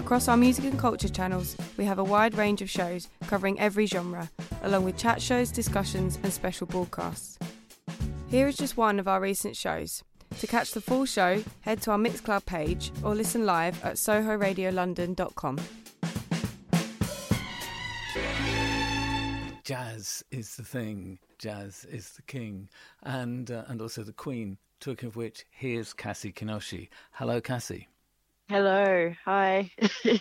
Across our music and culture channels, we have a wide range of shows covering every genre, along with chat shows, discussions, and special broadcasts. Here is just one of our recent shows. To catch the full show, head to our Mixcloud page or listen live at sohoradiolondon.com. Jazz is the thing, jazz is the king, and uh, and also the queen. Talking of which, here's Cassie Kinoshi. Hello, Cassie. Hello, hi.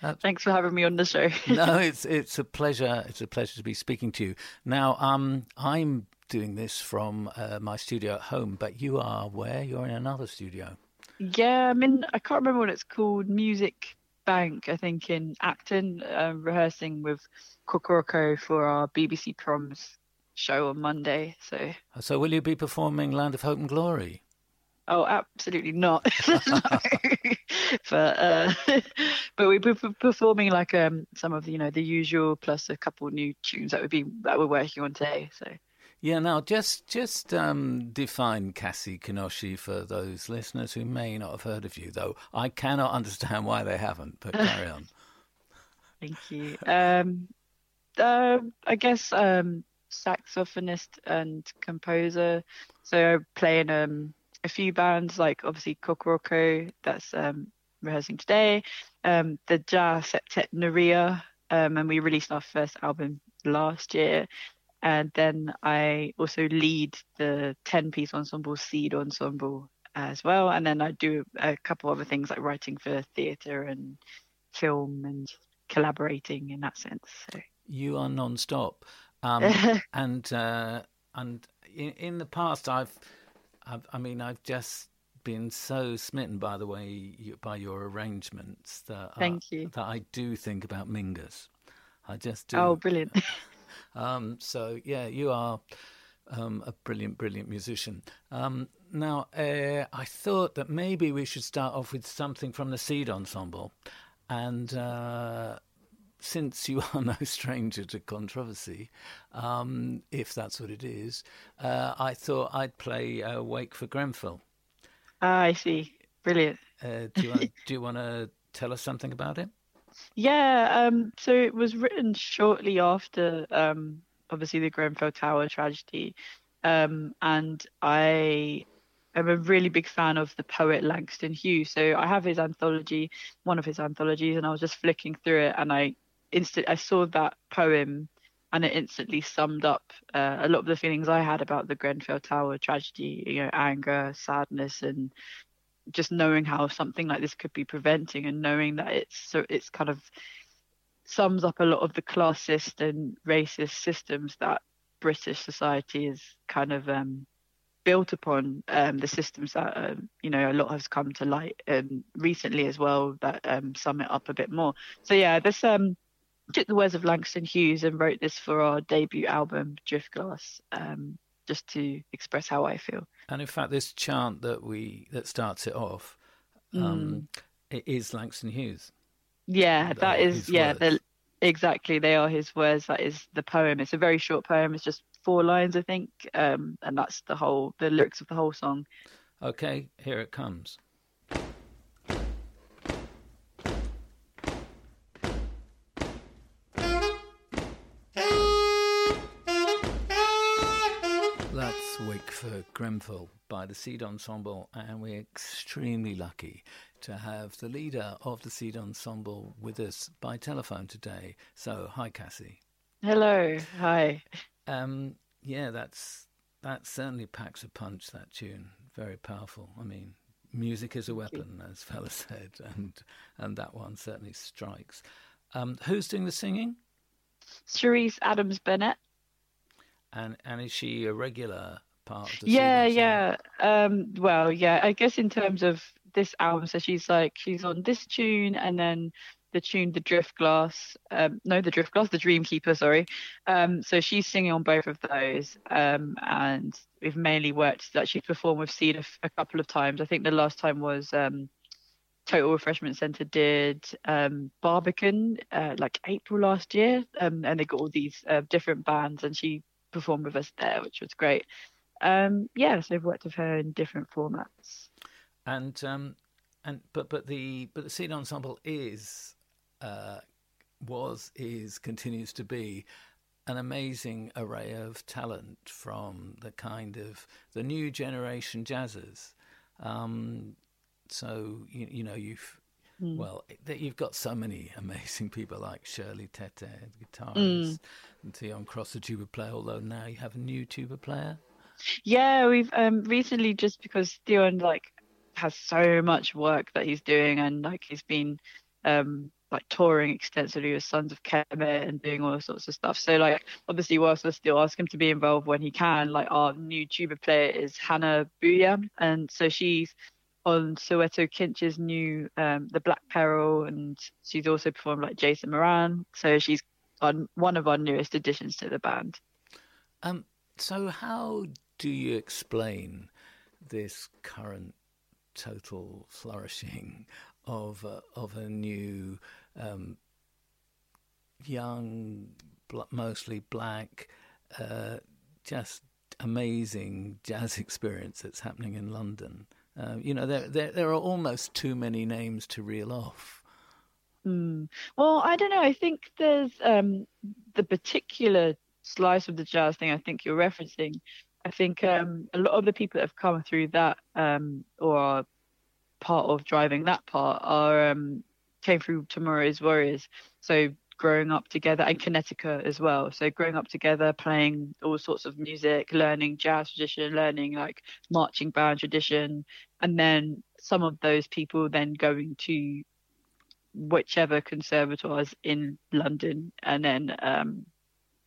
Uh, Thanks for having me on the show. no, it's it's a pleasure. It's a pleasure to be speaking to you. Now, um, I'm doing this from uh, my studio at home, but you are where? You're in another studio. yeah, I'm in. I can't remember what it's called. Music Bank, I think, in Acton, uh, rehearsing with Kokoroko for our BBC Proms show on Monday. So, So, will you be performing Land of Hope and Glory? Oh, absolutely not. No. but uh, but we're p- performing like um some of the, you know the usual plus a couple new tunes that would be that we're working on today. So. Yeah, now just just um, define Cassie Kinoshi for those listeners who may not have heard of you, though I cannot understand why they haven't. But carry on. Thank you. Um, uh, I guess um, saxophonist and composer. So I play in um, a few bands, like obviously Kokoroko, that's um, rehearsing today. Um, the jazz septet Nérija, um, and we released our first album last year. And then I also lead the 10 piece ensemble Seed Ensemble as well. And then I do a couple other things like writing for theatre and film and collaborating in that sense. So. You are non-stop, um, and uh, and in, in the past, I've, I've, I mean, I've just been so smitten by the way you, by your arrangements that Thank I, you. that I do think about Mingus. I just do. Oh, brilliant. Um, so yeah, you are um, a brilliant, brilliant musician. Um, now, uh, I thought that maybe we should start off with something from the Seed Ensemble, and uh, since you are no stranger to controversy, um, if that's what it is, uh, I thought I'd play uh, "Wake for Grenfell." Ah, I see. Brilliant. Uh, do you want, do you want to tell us something about it? Yeah, um, so it was written shortly after, um, obviously the Grenfell Tower tragedy, um, and I am a really big fan of the poet Langston Hughes. So I have his anthology, one of his anthologies, and I was just flicking through it, and I instant I saw that poem, and it instantly summed up uh, a lot of the feelings I had about the Grenfell Tower tragedy, you know, anger, sadness, and just knowing how something like this could be preventing and knowing that it's so it's kind of sums up a lot of the classist and racist systems that British society is kind of um, built upon um, the systems that um, you know a lot has come to light um, recently as well that um, sum it up a bit more. So yeah, this um, took the words of Langston Hughes and wrote this for our debut album Driftglass, um, just to express how I feel. And in fact, this chant that we that starts it off um, it is Langston Hughes. Yeah, that uh, yeah, the, exactly. They are his words. That is the poem. It's a very short poem. It's just four lines, I think, um, and that's the whole the lyrics of the whole song. Okay, here it comes. For Grenfell by the Seed Ensemble, and we're extremely lucky to have the leader of the Seed Ensemble with us by telephone today. So, hi, Cassie. Hello, hi. Um, yeah, that's that certainly packs a punch. That tune, very powerful. I mean, music is a weapon, as Fela said, and and that one certainly strikes. Um, who's doing the singing? Cherise Adams-Burnett. And and is she a regular part of the? Yeah, yeah. Um, well, yeah. I guess in terms of this album. So she's like she's on this tune and then the tune The Drift Glass. Um, no, The Drift Glass, The Dreamkeeper, sorry. Um, so she's singing on both of those. Um, and we've mainly worked that she's performed with Seed a, a, couple of times. I think the last time was um, Total Refreshment Centre did um, Barbican uh, like April last year. Um, and they got all these uh, different bands and she performed with us there, which was great. Um, yeah, so I've worked with her in different formats. And um, and but but the but the Seed Ensemble is uh, was, is, continues to be an amazing array of talent from the kind of the new generation jazzers. Um, so you, you know you've mm. well you've got so many amazing people like Shirley Tetteh, the guitarist, mm. and Theon Cross, the tuba player. Although now you have a new tuba player. Yeah, we've um, recently just because Theon like has so much work that he's doing and like he's been um, like touring extensively with Sons of Kemet and doing all sorts of stuff. So like obviously whilst I still ask him to be involved when he can, like our new tuba player is Hanna Mbuya and so she's on Soweto Kinch's new um, The Black Peril and she's also performed like Jason Moran. So she's on one of our newest additions to the band. Um so how do you explain this current total flourishing of a, of a new um, young, mostly black, uh, just amazing jazz experience that's happening in London. Uh, you know, there, there there are almost too many names to reel off. Mm. Well, I don't know. I think there's um, the particular slice of the jazz thing. I think you're referencing. I think um, a lot of the people that have come through that um, or are part of driving that part are um, came through Tomorrow's Warriors. So growing up together and Kinetika as well. So growing up together, playing all sorts of music, learning jazz tradition, learning like marching band tradition, and then some of those people then going to whichever conservatoires in London and then um,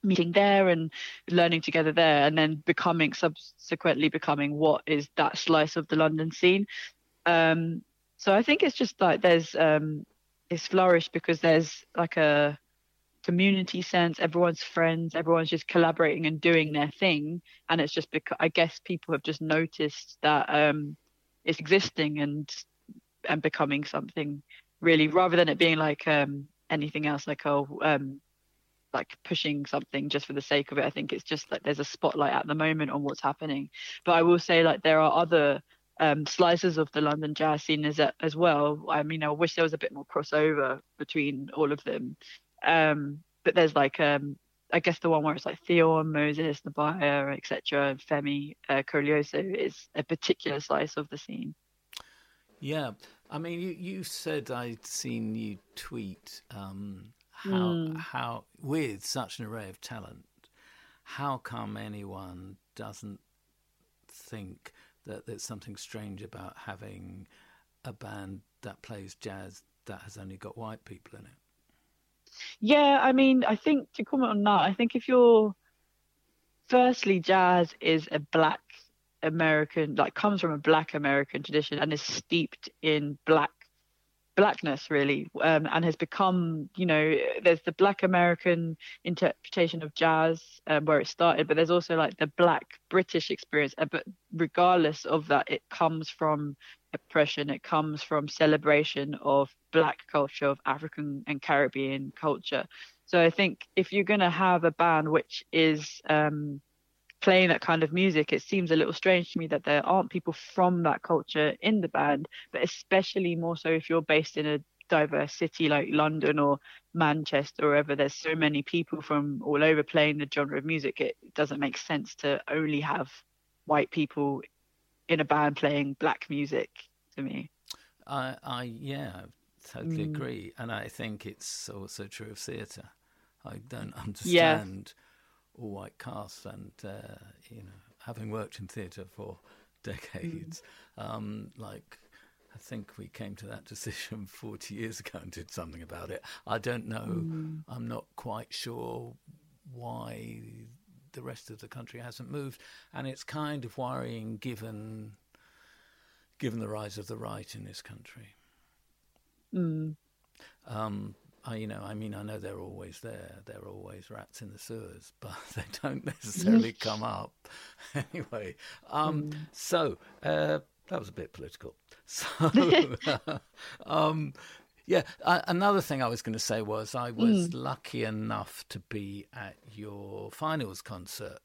meeting there and learning together there and then becoming subsequently becoming what is that slice of the London scene. Um, so I think it's just like there's um, it's flourished because there's like a community sense. Everyone's friends. Everyone's just collaborating and doing their thing. And it's just because I guess people have just noticed that um, it's existing and and becoming something really, rather than it being like um, anything else, like oh, um, like pushing something just for the sake of it. I think it's just like there's a spotlight at the moment on what's happening. But I will say like there are other um, slices of the London jazz scene as, as well. I mean, I wish there was a bit more crossover between all of them. Um, but there's like, um, I guess the one where it's like Theo and Moses, Nubya, etc., Femi uh, Koleoso is a particular slice of the scene. Yeah, I mean, you, you said I'd seen you tweet um, how mm. how with such an array of talent, how come anyone doesn't think that there's something strange about having a band that plays jazz that has only got white people in it. Yeah, I mean, I think to comment on that, I think if you're firstly, jazz is a black American, like comes from a black American tradition and is steeped in black blackness really um, and has become you know there's the black american interpretation of jazz um, where it started but there's also like the black british experience uh, but regardless of that it comes from oppression it comes from celebration of black culture of african and caribbean culture. So i think if you're going to have a band which is um, playing that kind of music, it seems a little strange to me that there aren't people from that culture in the band, but especially more so if you're based in a diverse city like London or Manchester or wherever there's so many people from all over playing the genre of music, it doesn't make sense to only have white people in a band playing black music to me. I, I yeah, I totally mm. agree. And I think it's also true of theatre. I don't understand. Yeah all white cast, and uh, you know, having worked in theatre for decades, mm. um, like I think we came to that decision 40 years ago and did something about it. I don't know. Mm. I'm not quite sure why the rest of the country hasn't moved, and it's kind of worrying given given the rise of the right in this country. Mm. Um, I, you know, I mean, I know they're always there. They're always rats in the sewers, but they don't necessarily come up. anyway, um, mm. so uh, that was a bit political. So, um, yeah, uh, another thing I was going to say was I was mm. lucky enough to be at your finals concert.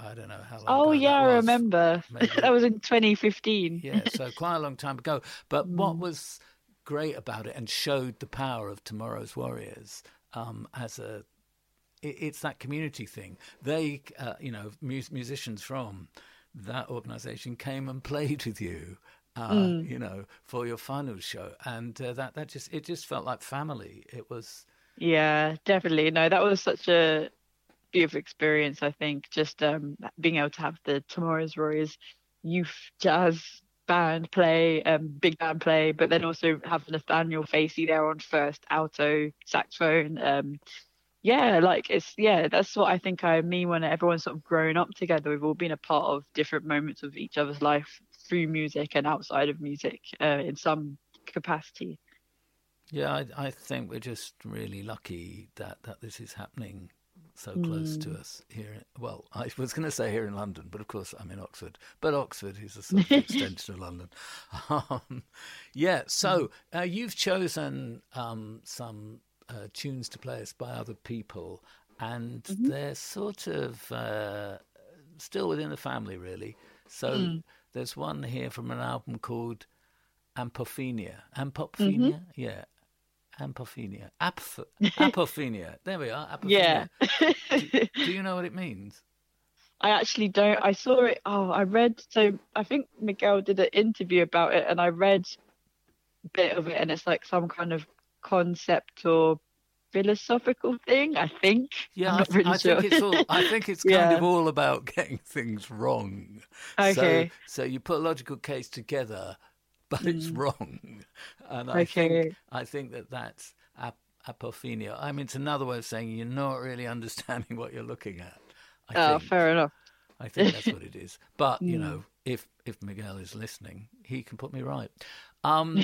I don't know how long. Oh yeah, I remember. that was in 2015. yeah, so quite a long time ago. But mm. what was great about it and showed the power of tomorrow's warriors um, as a it's that community thing. They, uh, you know, musicians from that organisation came and played with you, uh, mm. you know, for your final show, and uh, that that just it just felt like family. It was. Yeah, definitely. No, that was such a beautiful experience. I think just um, being able to have the Tomorrow's Warriors youth jazz band play, um, big band play, but then also have Nathaniel Facey there on first alto saxophone. Um, yeah, like it's yeah, that's what I think I mean when everyone's sort of grown up together. We've all been a part of different moments of each other's life through music and outside of music uh, in some capacity. Yeah, I, I think we're just really lucky that that this is happening so close mm. to us here. Well, I was going to say here in London, but of course I'm in Oxford. But Oxford is a sort of extension of London. Um, yeah, so mm. uh, you've chosen um, some uh, tunes to play us by other people, and mm-hmm. they're sort of uh, still within the family, really. So mm. there's one here from an album called Ampophenia. Ampophenia? Mm-hmm. Yeah. Ampophenia. Apoph- apophenia. There we are. Apophenia. Yeah. do, do, you know what it means? I actually don't. I saw it. Oh, I read. So I think Miguel did an interview about it, and I read a bit of it, and it's like some kind of concept or philosophical thing. I think. Yeah, I, really I sure. think it's all. I think it's kind yeah. of all about getting things wrong. Okay. So, so you put a logical case together, but mm. it's wrong. And I okay. think I think that that's ap- apophenia. I mean, it's another way of saying you're not really understanding what you're looking at. I oh, think. fair enough. I think that's what it is. But you mm. know, if if Miguel is listening, he can put me right. Um,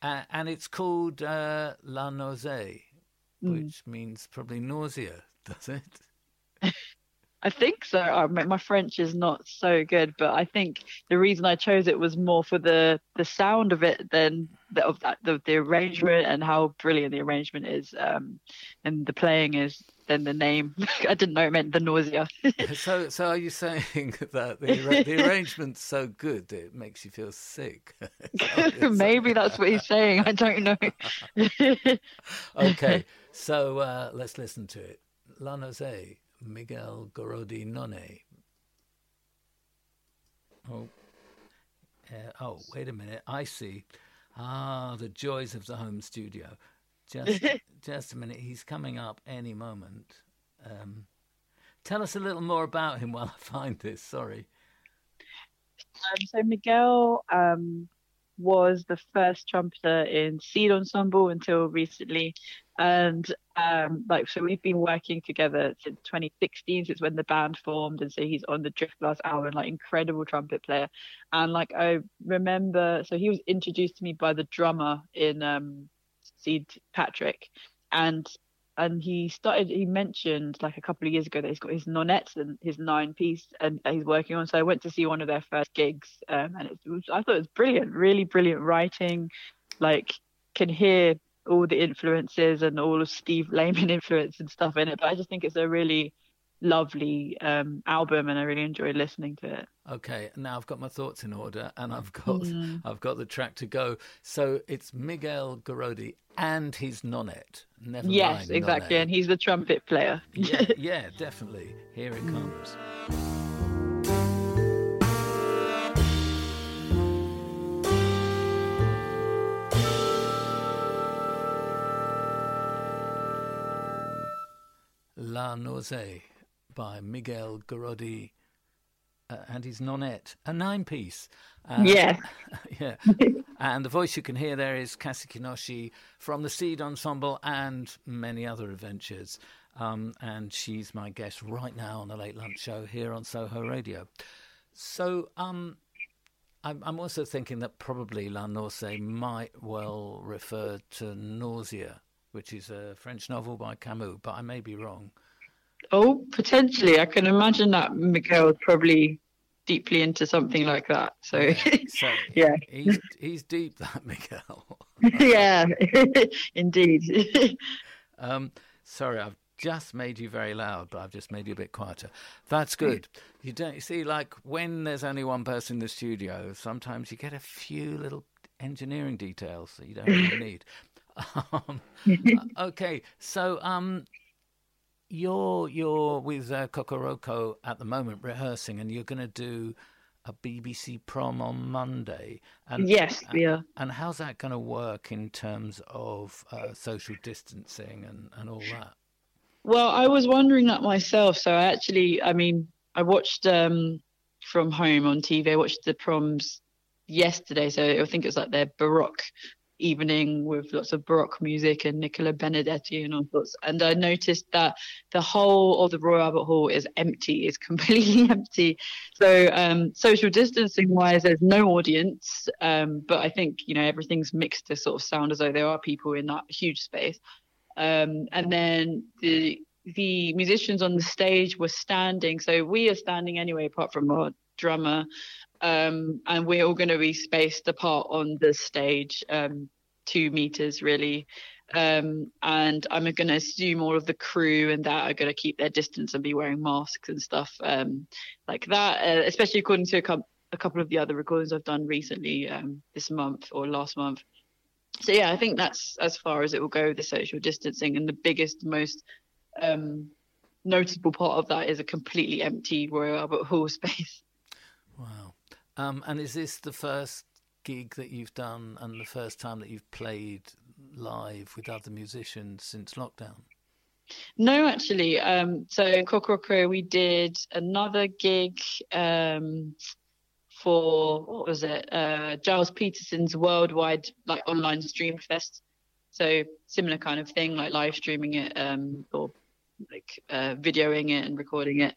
and, and, it's called uh, La Nausée, mm. which means probably nausea, does it? I think so. I mean, my French is not so good, but I think the reason I chose it was more for the the sound of it than the, of that the, the arrangement and how brilliant the arrangement is, um, and the playing is. Than the name. I didn't know it meant the nausea. so, so are you saying that the, the arrangement's so good that it makes you feel sick? Maybe that's what he's saying. I don't know. okay, so uh, let's listen to it. La Nausée Miguel Gorodi None. Oh, uh, oh, wait a minute. I see. Ah, the joys of the home studio. Just, just a minute. He's coming up any moment. Um, tell us a little more about him while I find this. Sorry. Um, so Miguel um, was the first trumpeter in Seed Ensemble until recently, and um, like so we've been working together since 2016 since when the band formed and so he's on the Drift driftglass album like incredible trumpet player. And like i remember so he was introduced to me by the drummer in um seed patrick. And and he started he mentioned like a couple of years ago that he's got his nonettes and his nine piece and he's working on so i went to see one of their first gigs um, and it was, i thought it was brilliant really brilliant writing like can hear all the influences and all of Steve Lehman influence and stuff in it. But I just think it's a really lovely um, album, and I really enjoy listening to it. Okay, now I've got my thoughts in order, and I've got mm. I've got the track to go. So it's Miguel Gorodi and his nonette. Never yes, exactly, and he's the trumpet player. yeah, yeah, definitely. Here it comes. La Nausée by Miguel Gorodi uh, and his nonette, a nine piece. yeah. yeah. and the voice you can hear there is Cassie Kinoshi from the Seed Ensemble and many other adventures. Um, and she's my guest right now on the Late Lunch Show here on Soho Radio. So, um, I'm, I'm also thinking that probably La Nausée might well refer to Nausea, which is a French novel by Camus, but I may be wrong. Oh, potentially. I can imagine that Miguel is probably deeply into something like that. So, yeah, so yeah. he's he's deep that Miguel. yeah, indeed. um, sorry, I've just made you very loud, but I've just made you a bit quieter. That's good. You don't you see, like when there's only one person in the studio, sometimes you get a few little engineering details that you don't really need. Um, okay, so um, you're you're with uh, Kokoroko at the moment rehearsing, and you're going to do a BBC prom on Monday. And, yes, we are. And how's that going to work in terms of uh, social distancing and, and all that? Well, I was wondering that myself. So I actually, I mean, I watched um, from home on TV. I watched the proms yesterday. So I think it was like their Baroque evening with lots of Baroque music and Nicola Benedetti and all sorts. And I noticed that the whole of the Royal Albert Hall is empty, is completely empty. So um, social distancing wise, there's no audience. Um, but I think, you know, everything's mixed to sort of sound as though there are people in that huge space. Um, and then the the musicians on the stage were standing. So we are standing anyway, apart from our drummer um, and we're all going to be spaced apart on the stage, um, two meters really. Um, and I'm going to assume all of the crew and that are going to keep their distance and be wearing masks and stuff um, like that, uh, especially according to a, co- a, couple of the other recordings I've done recently um, this month or last month. So yeah, I think that's as far as it will go, with the social distancing, and the biggest, most um, noticeable part of that is a completely empty Royal Albert Hall space. Wow. Um, and is this the first gig that you've done and the first time that you've played live with other musicians since lockdown? No, actually. Um, so in Kokoroko, we did another gig um, for what was it? Uh, Gilles Peterson's worldwide like online stream fest. So similar kind of thing, like live streaming it um, or like uh, videoing it and recording it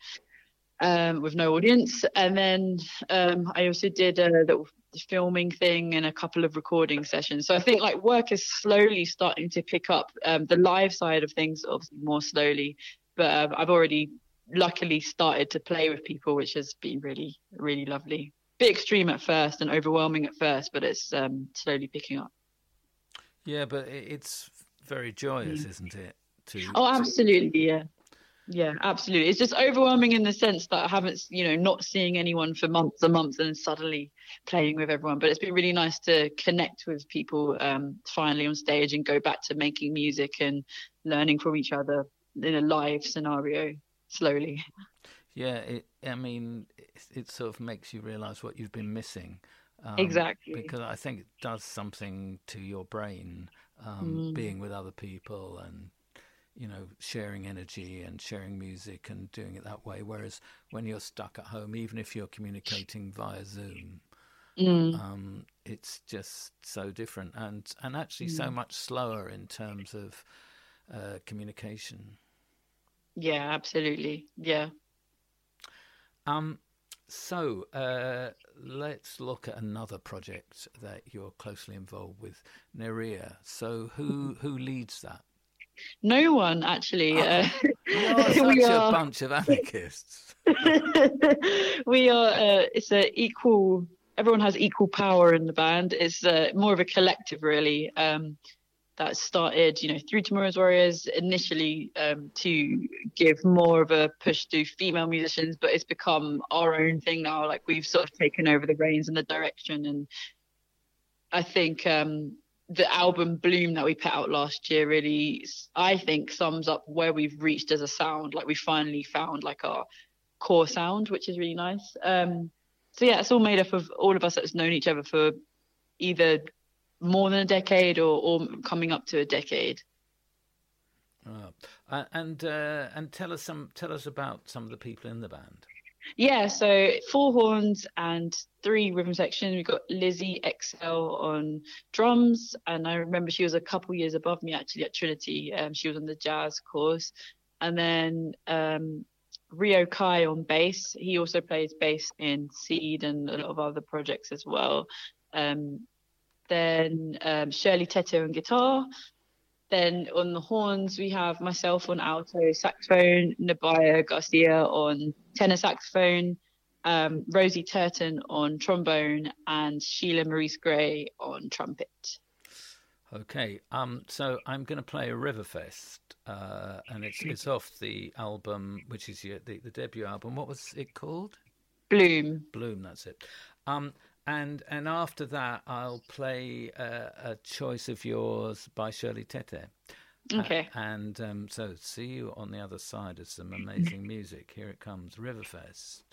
um, with no audience. And then um, I also did a little filming thing and a couple of recording sessions. So I think like work is slowly starting to pick up. Um, the live side of things, obviously, more slowly. But uh, I've already luckily started to play with people, which has been really, really lovely. Bit extreme at first and overwhelming at first, but it's um, slowly picking up. Yeah, but it's very joyous, mm. isn't it? To, oh, absolutely, yeah. Yeah, absolutely. It's just overwhelming in the sense that I haven't, you know, not seeing anyone for months and months and suddenly playing with everyone. But it's been really nice to connect with people um, finally on stage and go back to making music and learning from each other in a live scenario slowly. Yeah, it, I mean, it, it sort of makes you realize what you've been missing. Um, exactly. Because I think it does something to your brain, um, mm. being with other people and you know, sharing energy and sharing music and doing it that way. Whereas when you're stuck at home, even if you're communicating via Zoom, mm. um, it's just so different and and actually mm. so much slower in terms of uh, communication. Yeah, absolutely. Yeah. Um. So uh, let's look at another project that you're closely involved with, Nérija. So who who leads that? No one actually. Oh, uh, such we are, a bunch of anarchists. we are. Uh, it's a equal. Everyone has equal power in the band. It's uh, more of a collective, really. Um, that started, you know, through Tomorrow's Warriors initially um, to give more of a push to female musicians, but it's become our own thing now. Like we've sort of taken over the reins and the direction, and I think um, the album Bloom that we put out last year really, I think, sums up where we've reached as a sound. Like we finally found like our core sound, which is really nice. Um, so yeah, it's all made up of all of us that's known each other for either more than a decade or, or coming up to a decade. Oh. and uh, and tell us some tell us about some of the people in the band. Yeah, so four horns and three rhythm sections. We've got Lizzie Exell on drums, and I remember she was a couple years above me actually at Trinity. Um, she was on the jazz course, and then um, Rio Kai on bass. He also plays bass in Seed and a lot of other projects as well. Um, then um, Shirley Tetteh on guitar. Then on the horns, we have myself on alto saxophone, Nubya Garcia on tenor saxophone, um, Rosie Turton on trombone, and Sheila Maurice-Grey on trumpet. Okay, um, so I'm going to play a Riverfest, uh, and it's it's off the album, which is your, the the debut album. What was it called? Bloom. Bloom. That's it. Um, and and after that, I'll play uh, a choice of yours by Shirley Tetteh. Okay. Uh, and um, so, see you on the other side of some amazing music. Here it comes, Riverfest.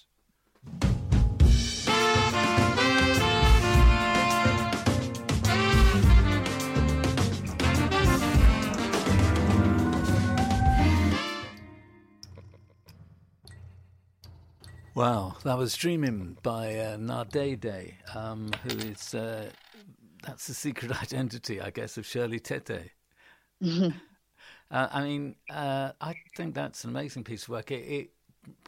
Wow, that was Dreaming by uh, Nardeydey, um, who is, uh, that's the secret identity, I guess, of Shirley Tetteh. uh, I mean, uh, I think that's an amazing piece of work. It, it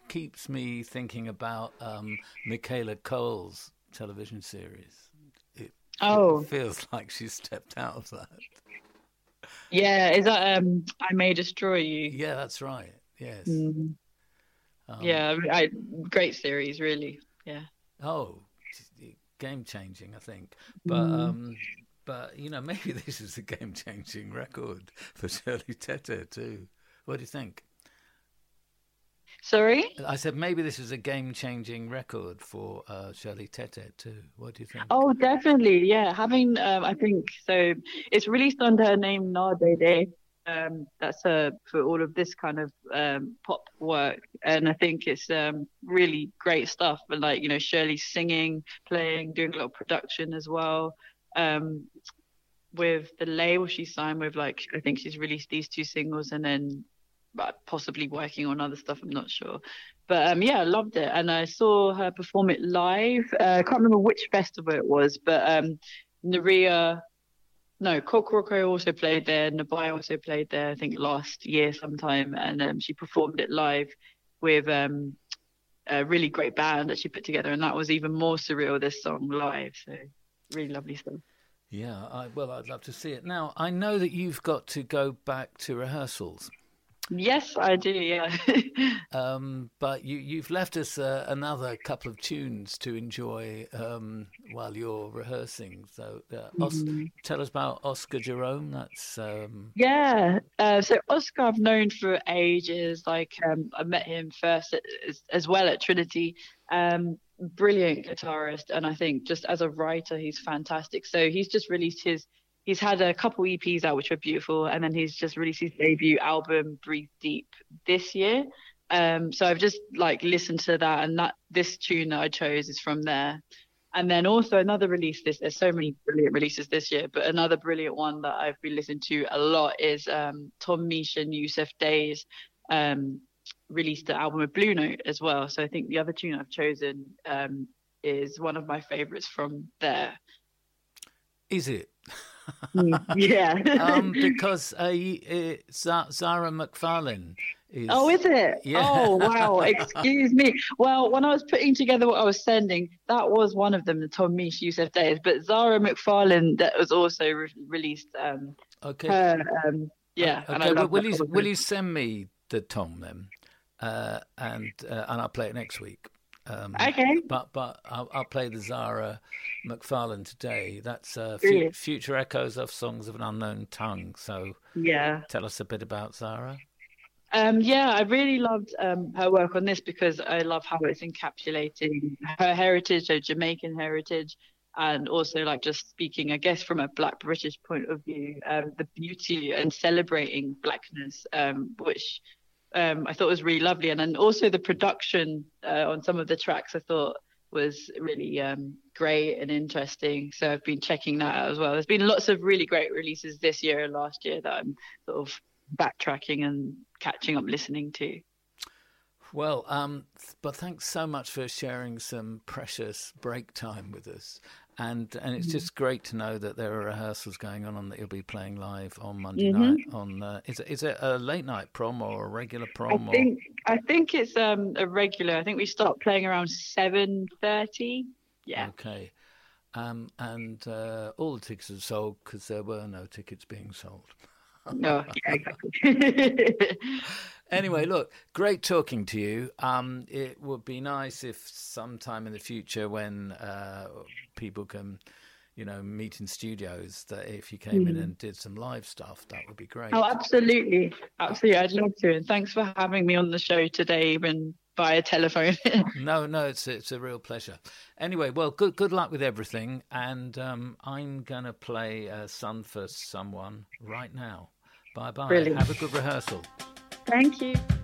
keeps me thinking about um, Michaela Coel's television series. It, oh. It feels like she stepped out of that. Yeah, is that um, I May Destroy You? Yeah, that's right. Yes. Mm. Um, yeah, I, great series, really. Yeah. Oh, game changing, I think. But mm. um, but you know, maybe this is a game changing record for Shirley Tetteh too. What do you think? Sorry? I said maybe this is a game changing record for uh, Shirley Tetteh too. What do you think? Oh, definitely. Yeah. Having, um, I think, so it's released under her name Nardeydey, um, that's uh, for all of this kind of um, pop work, and I think it's um, really great stuff. And like you know, Shirley singing, playing, doing a of production as well. Um, with the label she signed with, like I think she's released these two singles, and then possibly working on other stuff. I'm not sure, but um, yeah, I loved it, and I saw her perform it live. Uh, I can't remember which festival it was, but um, Nérija no, Kokoroko also played there. Nubya also played there. I think last year sometime, and um, she performed it live with um, a really great band that she put together, and that was even more surreal. This song live, so really lovely stuff. Yeah, I, well, I'd love to see it. Now, I know that you've got to go back to rehearsals. Yes, I do. Yeah. um, but you, you've left us uh, another couple of tunes to enjoy um, while you're rehearsing. So, uh, Os- mm-hmm. tell us about Oscar Jerome. That's um... yeah. Uh, so Oscar, I've known for ages. Like um, I met him first at, as, as, well at Trinity. Um, brilliant guitarist, and I think just as a writer, he's fantastic. So he's just released his he's had a couple EPs out which were beautiful, and then he's just released his debut album Breathe Deep this year. Um, so I've just like listened to that, and that this tune that I chose is from there. And then also another release this there's so many brilliant releases this year, but another brilliant one that I've been listening to a lot is um, Tom Misch and Yussef Dayes um, released the album of Blue Note as well. So I think the other tune I've chosen um, is one of my favorites from there. Is it? Yeah. um, because uh, uh, Zara McFarlane is. Oh, is it? Yeah. Oh, wow. Excuse me. Well, when I was putting together what I was sending, that was one of them, the Tom Misch Yussef Dayes. But Zara McFarlane, that was also re- released. Um, okay. Her, um, yeah. Okay. Well, will, you, will you send me the Tom then? Uh, and uh, and I'll play it next week. Um, okay. But but I'll, I'll, play the Zara McFarlane today. That's uh, f- future echoes of songs of an unknown tongue. So yeah, tell us a bit about Zara. Um, yeah, I really loved um, her work on this because I love how it's encapsulating her heritage, her Jamaican heritage, and also like just speaking, I guess, from a Black British point of view, um, the beauty and celebrating blackness, um, which um, I thought was really lovely, and then also the production uh, on some of the tracks I thought was really um, great and interesting. So I've been checking that out as well. There's been lots of really great releases this year and last year that I'm sort of backtracking and catching up listening to. Well, um, but thanks so much for sharing some precious break time with us. And and it's Mm-hmm. just great to know that there are rehearsals going on and that you'll be playing live on Monday Mhm. night. On uh, is it is it a late night prom or a regular I prom? or... think I think it's um a regular. I think we start playing around seven thirty. Yeah. Okay. Um, and uh, all the tickets are sold because there were no tickets being sold. No. Yeah. Exactly. Anyway, look, great talking to you. Um, it would be nice if sometime in the future, when uh, people can, you know, meet in studios, that if you came in and did some live stuff, that would be great. oh, absolutely, absolutely. I'd love to. And thanks for having me on the show today, even via telephone. No, no, it's it's a real pleasure. Anyway, well, good good luck with everything, and um, I'm gonna play uh, "Sun for Someone" right now. Bye bye. Have a good rehearsal. Thank you.